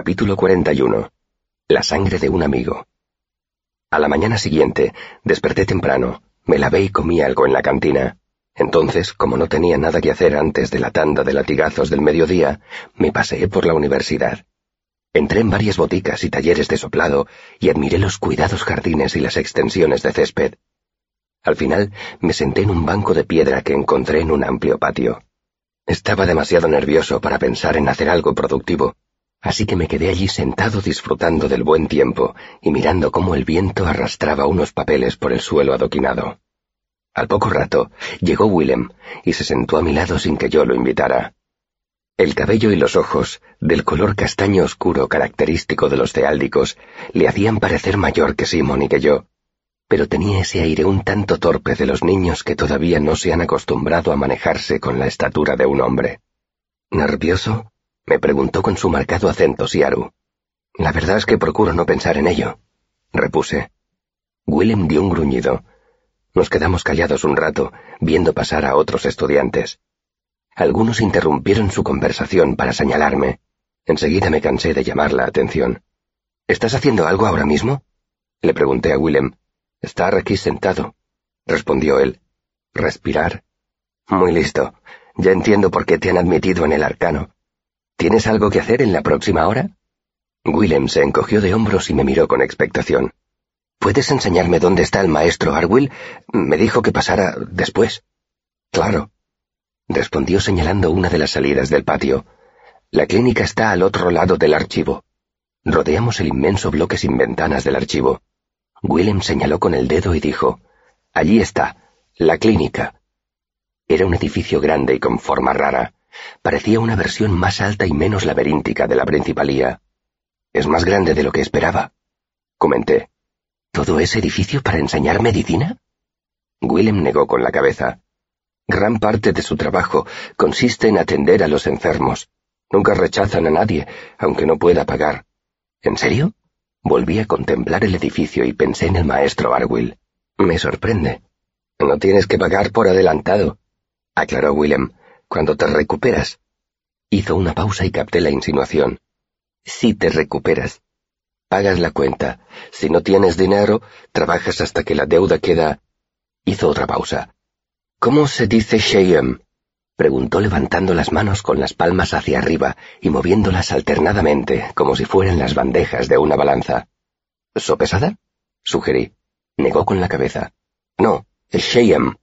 Capítulo 41. La sangre de un amigo. A la mañana siguiente, desperté temprano, me lavé y comí algo en la cantina. Entonces, como no tenía nada que hacer antes de la tanda de latigazos del mediodía, me paseé por la universidad. Entré en varias boticas y talleres de soplado y admiré los cuidados jardines y las extensiones de césped. Al final, me senté en un banco de piedra que encontré en un amplio patio. Estaba demasiado nervioso para pensar en hacer algo productivo, así que me quedé allí sentado disfrutando del buen tiempo y mirando cómo el viento arrastraba unos papeles por el suelo adoquinado. Al poco rato llegó Willem y se sentó a mi lado sin que yo lo invitara. El cabello y los ojos, del color castaño oscuro característico de los ceáldicos, le hacían parecer mayor que Simon y que yo, pero tenía ese aire un tanto torpe de los niños que todavía no se han acostumbrado a manejarse con la estatura de un hombre. ¿Nervioso? Me preguntó con su marcado acento Siaru. La verdad es que procuro no pensar en ello, repuse. Willem dio un gruñido. Nos quedamos callados un rato, viendo pasar a otros estudiantes. Algunos interrumpieron su conversación para señalarme. Enseguida me cansé de llamar la atención. ¿Estás haciendo algo ahora mismo? Le pregunté a Willem. Estar aquí sentado, respondió él. Respirar. Muy listo. Ya entiendo por qué te han admitido en el arcano. ¿Tienes algo que hacer en la próxima hora? Willem se encogió de hombros y me miró con expectación. ¿Puedes enseñarme dónde está el maestro Arwill? Me dijo que pasara después. Claro, respondió señalando una de las salidas del patio. La clínica está al otro lado del archivo. Rodeamos el inmenso bloque sin ventanas del archivo. Willem señaló con el dedo y dijo, Allí está, la clínica. Era un edificio grande y con forma rara. Parecía una versión más alta y menos laberíntica de la principalía. Es más grande de lo que esperaba, comenté. ¿Todo ese edificio para enseñar medicina? Willem negó con la cabeza. Gran parte de su trabajo consiste en atender a los enfermos. Nunca rechazan a nadie, aunque no pueda pagar. ¿En serio? Volví a contemplar el edificio y pensé en el maestro Arwill. Me sorprende. No tienes que pagar por adelantado, aclaró Willem cuando te recuperas. Hizo una pausa y capté la insinuación. Si te recuperas. Pagas la cuenta. Si no tienes dinero, trabajas hasta que la deuda queda. Hizo otra pausa. ¿Cómo se dice Sheyem? preguntó levantando las manos con las palmas hacia arriba y moviéndolas alternadamente, como si fueran las bandejas de una balanza. ¿Sopesada? sugerí. Negó con la cabeza. No, Sheyem.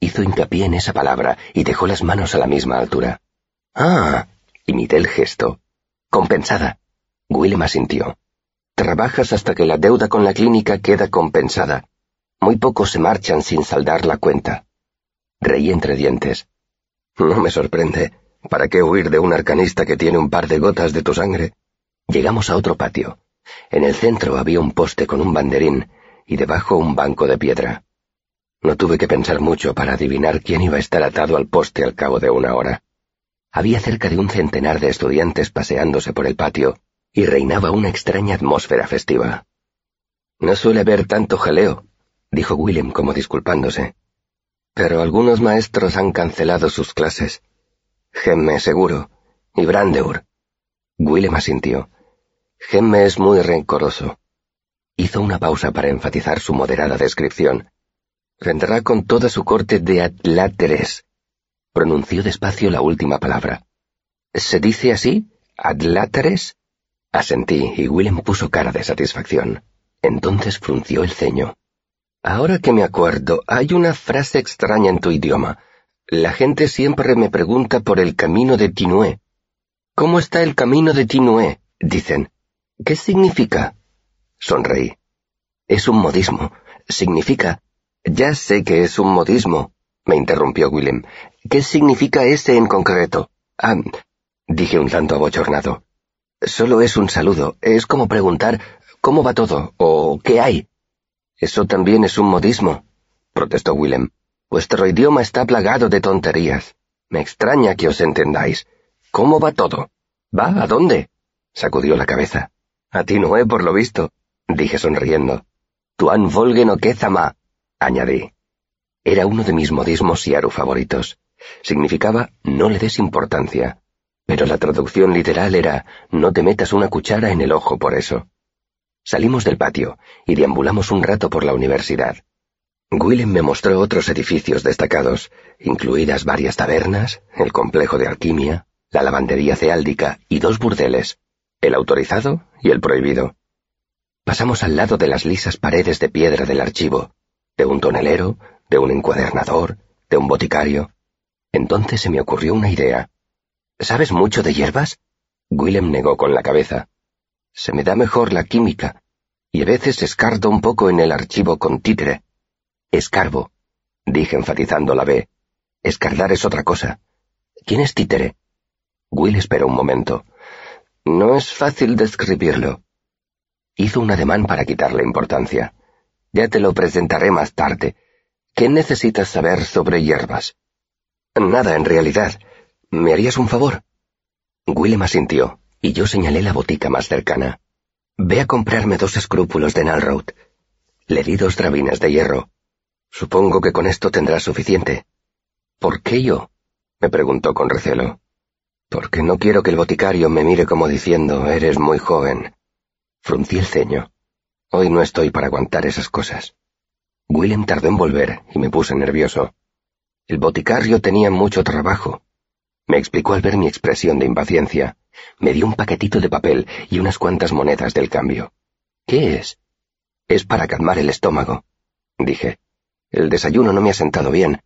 Hizo hincapié en esa palabra y dejó las manos a la misma altura. Ah, imité el gesto. Compensada. Willem asintió. Trabajas hasta que la deuda con la clínica queda compensada. Muy pocos se marchan sin saldar la cuenta. Reí entre dientes. No me sorprende. ¿Para qué huir de un arcanista que tiene un par de gotas de tu sangre? Llegamos a otro patio. En el centro había un poste con un banderín y debajo un banco de piedra. No tuve que pensar mucho para adivinar quién iba a estar atado al poste al cabo de una hora. Había cerca de un centenar de estudiantes paseándose por el patio, y reinaba una extraña atmósfera festiva. No suele haber tanto jaleo, dijo Willem como disculpándose. Pero algunos maestros han cancelado sus clases. Gemme, seguro, y Brandeur. Willem asintió. Gemme es muy rencoroso. Hizo una pausa para enfatizar su moderada descripción vendrá con toda su corte de adláteres. Pronunció despacio la última palabra. ¿Se dice así? ¿Adláteres? Asentí y Willem puso cara de satisfacción. Entonces frunció el ceño. Ahora que me acuerdo, hay una frase extraña en tu idioma. La gente siempre me pregunta por el camino de Tinué. ¿Cómo está el camino de Tinué? dicen. ¿Qué significa? Sonreí. Es un modismo. Significa ya sé que es un modismo, me interrumpió Willem. ¿Qué significa ese en concreto? Ah, dije un tanto abochornado. Solo es un saludo. Es como preguntar ¿cómo va todo? o ¿qué hay? Eso también es un modismo, protestó Willem. Vuestro idioma está plagado de tonterías. Me extraña que os entendáis. ¿Cómo va todo? ¿Va a dónde? sacudió la cabeza. A ti no, por lo visto, dije sonriendo. Tuan volgen o quezama, añadí. Era uno de mis modismos Yaru favoritos. Significaba no le des importancia. pero la traducción literal era no te metas una cuchara en el ojo por eso. Salimos del patio y deambulamos un rato por la universidad. Willem me mostró otros edificios destacados, incluidas varias tabernas, el complejo de alquimia, la lavandería ceáldica y dos burdeles, el autorizado y el prohibido. Pasamos al lado de las lisas paredes de piedra del archivo, de un tonelero, de un encuadernador, de un boticario. Entonces se me ocurrió una idea. ¿Sabes mucho de hierbas? Willem negó con la cabeza. Se me da mejor la química, y a veces escardo un poco en el archivo con títere. Escarbo, dije enfatizando la B. Escardar es otra cosa. ¿Quién es títere? Will esperó un momento. No es fácil describirlo. Hizo un ademán para quitarle importancia. Ya te lo presentaré más tarde. ¿Qué necesitas saber sobre hierbas? Nada, en realidad. ¿Me harías un favor? Willem asintió, y yo señalé la botica más cercana. Ve a comprarme dos escrúpulos de Nalroad. Le di dos drabinas de hierro. Supongo que con esto tendrás suficiente. ¿Por qué yo? me preguntó con recelo. Porque no quiero que el boticario me mire como diciendo, eres muy joven. Fruncí el ceño. Hoy no estoy para aguantar esas cosas. Willem tardó en volver y me puse nervioso. El boticario tenía mucho trabajo. Me explicó al ver mi expresión de impaciencia. Me dio un paquetito de papel y unas cuantas monedas del cambio. ¿Qué es? Es para calmar el estómago, dije. El desayuno no me ha sentado bien,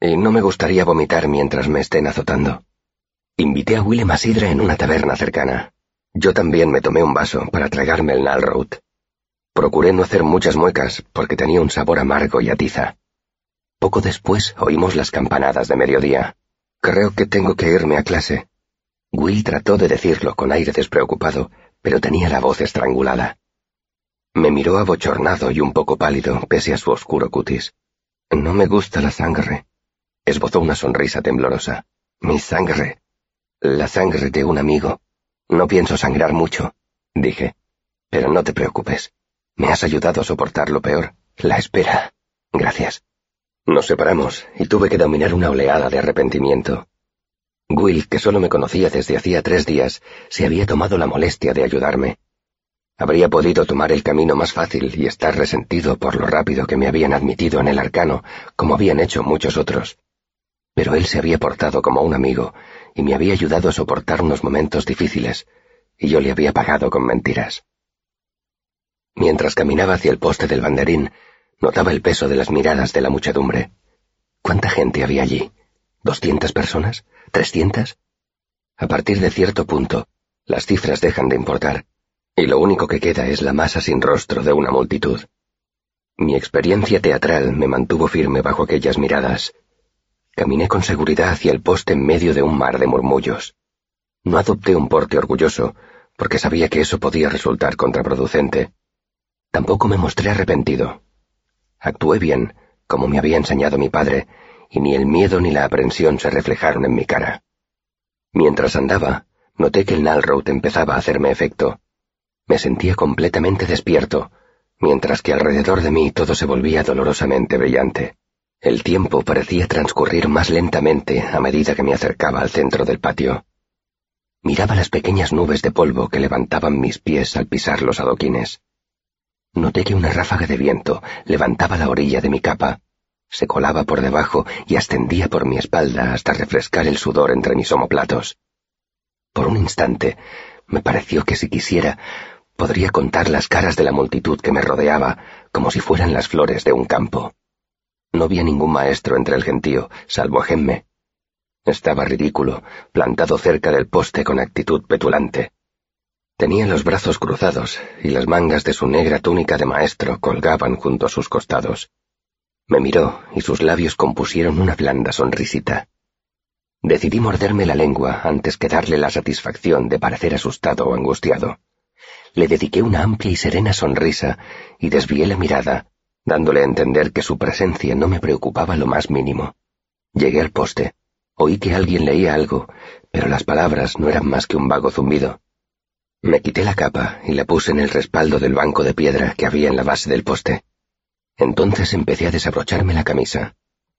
y no me gustaría vomitar mientras me estén azotando. Invité a Willem a sidra en una taberna cercana. Yo también me tomé un vaso para tragarme el Nalrout. Procuré no hacer muchas muecas porque tenía un sabor amargo y a tiza. Poco después oímos las campanadas de mediodía. Creo que tengo que irme a clase. Will trató de decirlo con aire despreocupado, pero tenía la voz estrangulada. Me miró abochornado y un poco pálido, pese a su oscuro cutis. No me gusta la sangre. Esbozó una sonrisa temblorosa. Mi sangre. La sangre de un amigo. No pienso sangrar mucho, dije. Pero no te preocupes. Me has ayudado a soportar lo peor. La espera. Gracias. Nos separamos y tuve que dominar una oleada de arrepentimiento. Will, que solo me conocía desde hacía tres días, se había tomado la molestia de ayudarme. Habría podido tomar el camino más fácil y estar resentido por lo rápido que me habían admitido en el arcano, como habían hecho muchos otros. Pero él se había portado como un amigo y me había ayudado a soportar unos momentos difíciles, y yo le había pagado con mentiras. Mientras caminaba hacia el poste del banderín, notaba el peso de las miradas de la muchedumbre. ¿Cuánta gente había allí? ¿Doscientas personas? ¿Trescientas? A partir de cierto punto, las cifras dejan de importar, y lo único que queda es la masa sin rostro de una multitud. Mi experiencia teatral me mantuvo firme bajo aquellas miradas, Caminé con seguridad hacia el poste en medio de un mar de murmullos. No adopté un porte orgulloso, porque sabía que eso podía resultar contraproducente. Tampoco me mostré arrepentido. Actué bien, como me había enseñado mi padre, y ni el miedo ni la aprensión se reflejaron en mi cara. Mientras andaba, noté que el Nalroad empezaba a hacerme efecto. Me sentía completamente despierto, mientras que alrededor de mí todo se volvía dolorosamente brillante. El tiempo parecía transcurrir más lentamente a medida que me acercaba al centro del patio. Miraba las pequeñas nubes de polvo que levantaban mis pies al pisar los adoquines. Noté que una ráfaga de viento levantaba la orilla de mi capa, se colaba por debajo y ascendía por mi espalda hasta refrescar el sudor entre mis omoplatos. Por un instante me pareció que si quisiera podría contar las caras de la multitud que me rodeaba como si fueran las flores de un campo. No vi ningún maestro entre el gentío, salvo a Gemme. Estaba ridículo, plantado cerca del poste con actitud petulante. Tenía los brazos cruzados y las mangas de su negra túnica de maestro colgaban junto a sus costados. Me miró y sus labios compusieron una blanda sonrisita. Decidí morderme la lengua antes que darle la satisfacción de parecer asustado o angustiado. Le dediqué una amplia y serena sonrisa y desvié la mirada dándole a entender que su presencia no me preocupaba lo más mínimo. Llegué al poste. Oí que alguien leía algo, pero las palabras no eran más que un vago zumbido. Me quité la capa y la puse en el respaldo del banco de piedra que había en la base del poste. Entonces empecé a desabrocharme la camisa,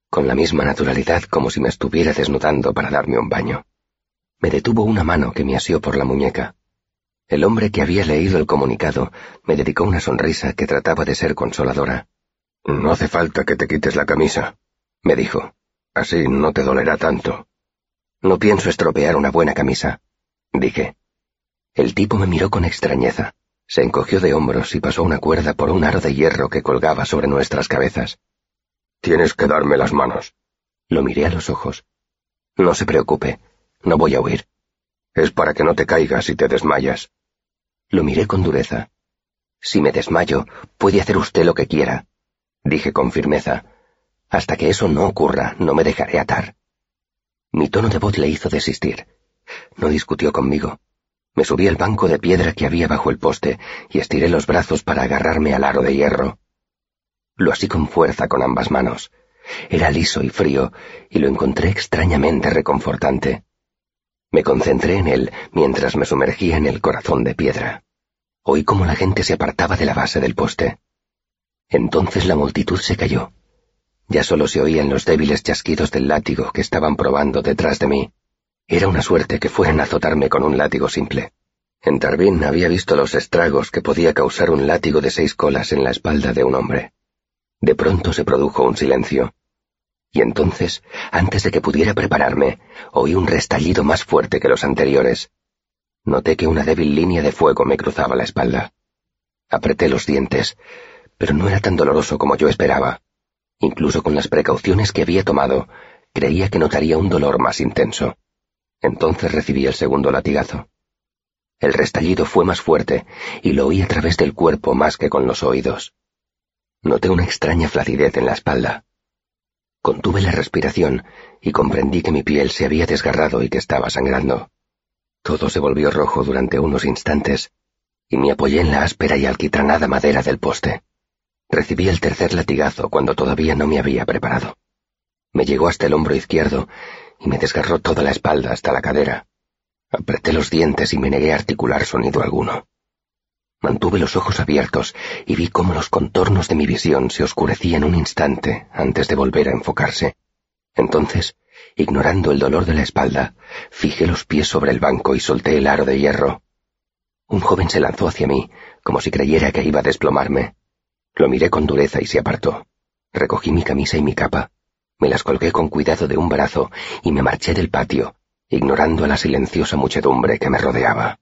con la misma naturalidad como si me estuviera desnudando para darme un baño. Me detuvo una mano que me asió por la muñeca. El hombre que había leído el comunicado me dedicó una sonrisa que trataba de ser consoladora. No hace falta que te quites la camisa, me dijo. Así no te dolerá tanto. No pienso estropear una buena camisa, dije. El tipo me miró con extrañeza, se encogió de hombros y pasó una cuerda por un aro de hierro que colgaba sobre nuestras cabezas. Tienes que darme las manos. Lo miré a los ojos. No se preocupe, no voy a huir. Es para que no te caigas y te desmayas. Lo miré con dureza. Si me desmayo, puede hacer usted lo que quiera, dije con firmeza. Hasta que eso no ocurra, no me dejaré atar. Mi tono de voz le hizo desistir. No discutió conmigo. Me subí al banco de piedra que había bajo el poste y estiré los brazos para agarrarme al aro de hierro. Lo así con fuerza con ambas manos. Era liso y frío, y lo encontré extrañamente reconfortante. Me concentré en él mientras me sumergía en el corazón de piedra. Oí cómo la gente se apartaba de la base del poste. Entonces la multitud se cayó. Ya solo se oían los débiles chasquidos del látigo que estaban probando detrás de mí. Era una suerte que fueran a azotarme con un látigo simple. En Tarbín había visto los estragos que podía causar un látigo de seis colas en la espalda de un hombre. De pronto se produjo un silencio. Y entonces, antes de que pudiera prepararme, oí un restallido más fuerte que los anteriores. Noté que una débil línea de fuego me cruzaba la espalda. Apreté los dientes, pero no era tan doloroso como yo esperaba. Incluso con las precauciones que había tomado, creía que notaría un dolor más intenso. Entonces recibí el segundo latigazo. El restallido fue más fuerte y lo oí a través del cuerpo más que con los oídos. Noté una extraña flacidez en la espalda. Contuve la respiración y comprendí que mi piel se había desgarrado y que estaba sangrando. Todo se volvió rojo durante unos instantes y me apoyé en la áspera y alquitranada madera del poste. Recibí el tercer latigazo cuando todavía no me había preparado. Me llegó hasta el hombro izquierdo y me desgarró toda la espalda hasta la cadera. Apreté los dientes y me negué a articular sonido alguno. Mantuve los ojos abiertos y vi cómo los contornos de mi visión se oscurecían un instante antes de volver a enfocarse. Entonces, ignorando el dolor de la espalda, fijé los pies sobre el banco y solté el aro de hierro. Un joven se lanzó hacia mí, como si creyera que iba a desplomarme. Lo miré con dureza y se apartó. Recogí mi camisa y mi capa. Me las colgué con cuidado de un brazo y me marché del patio, ignorando a la silenciosa muchedumbre que me rodeaba.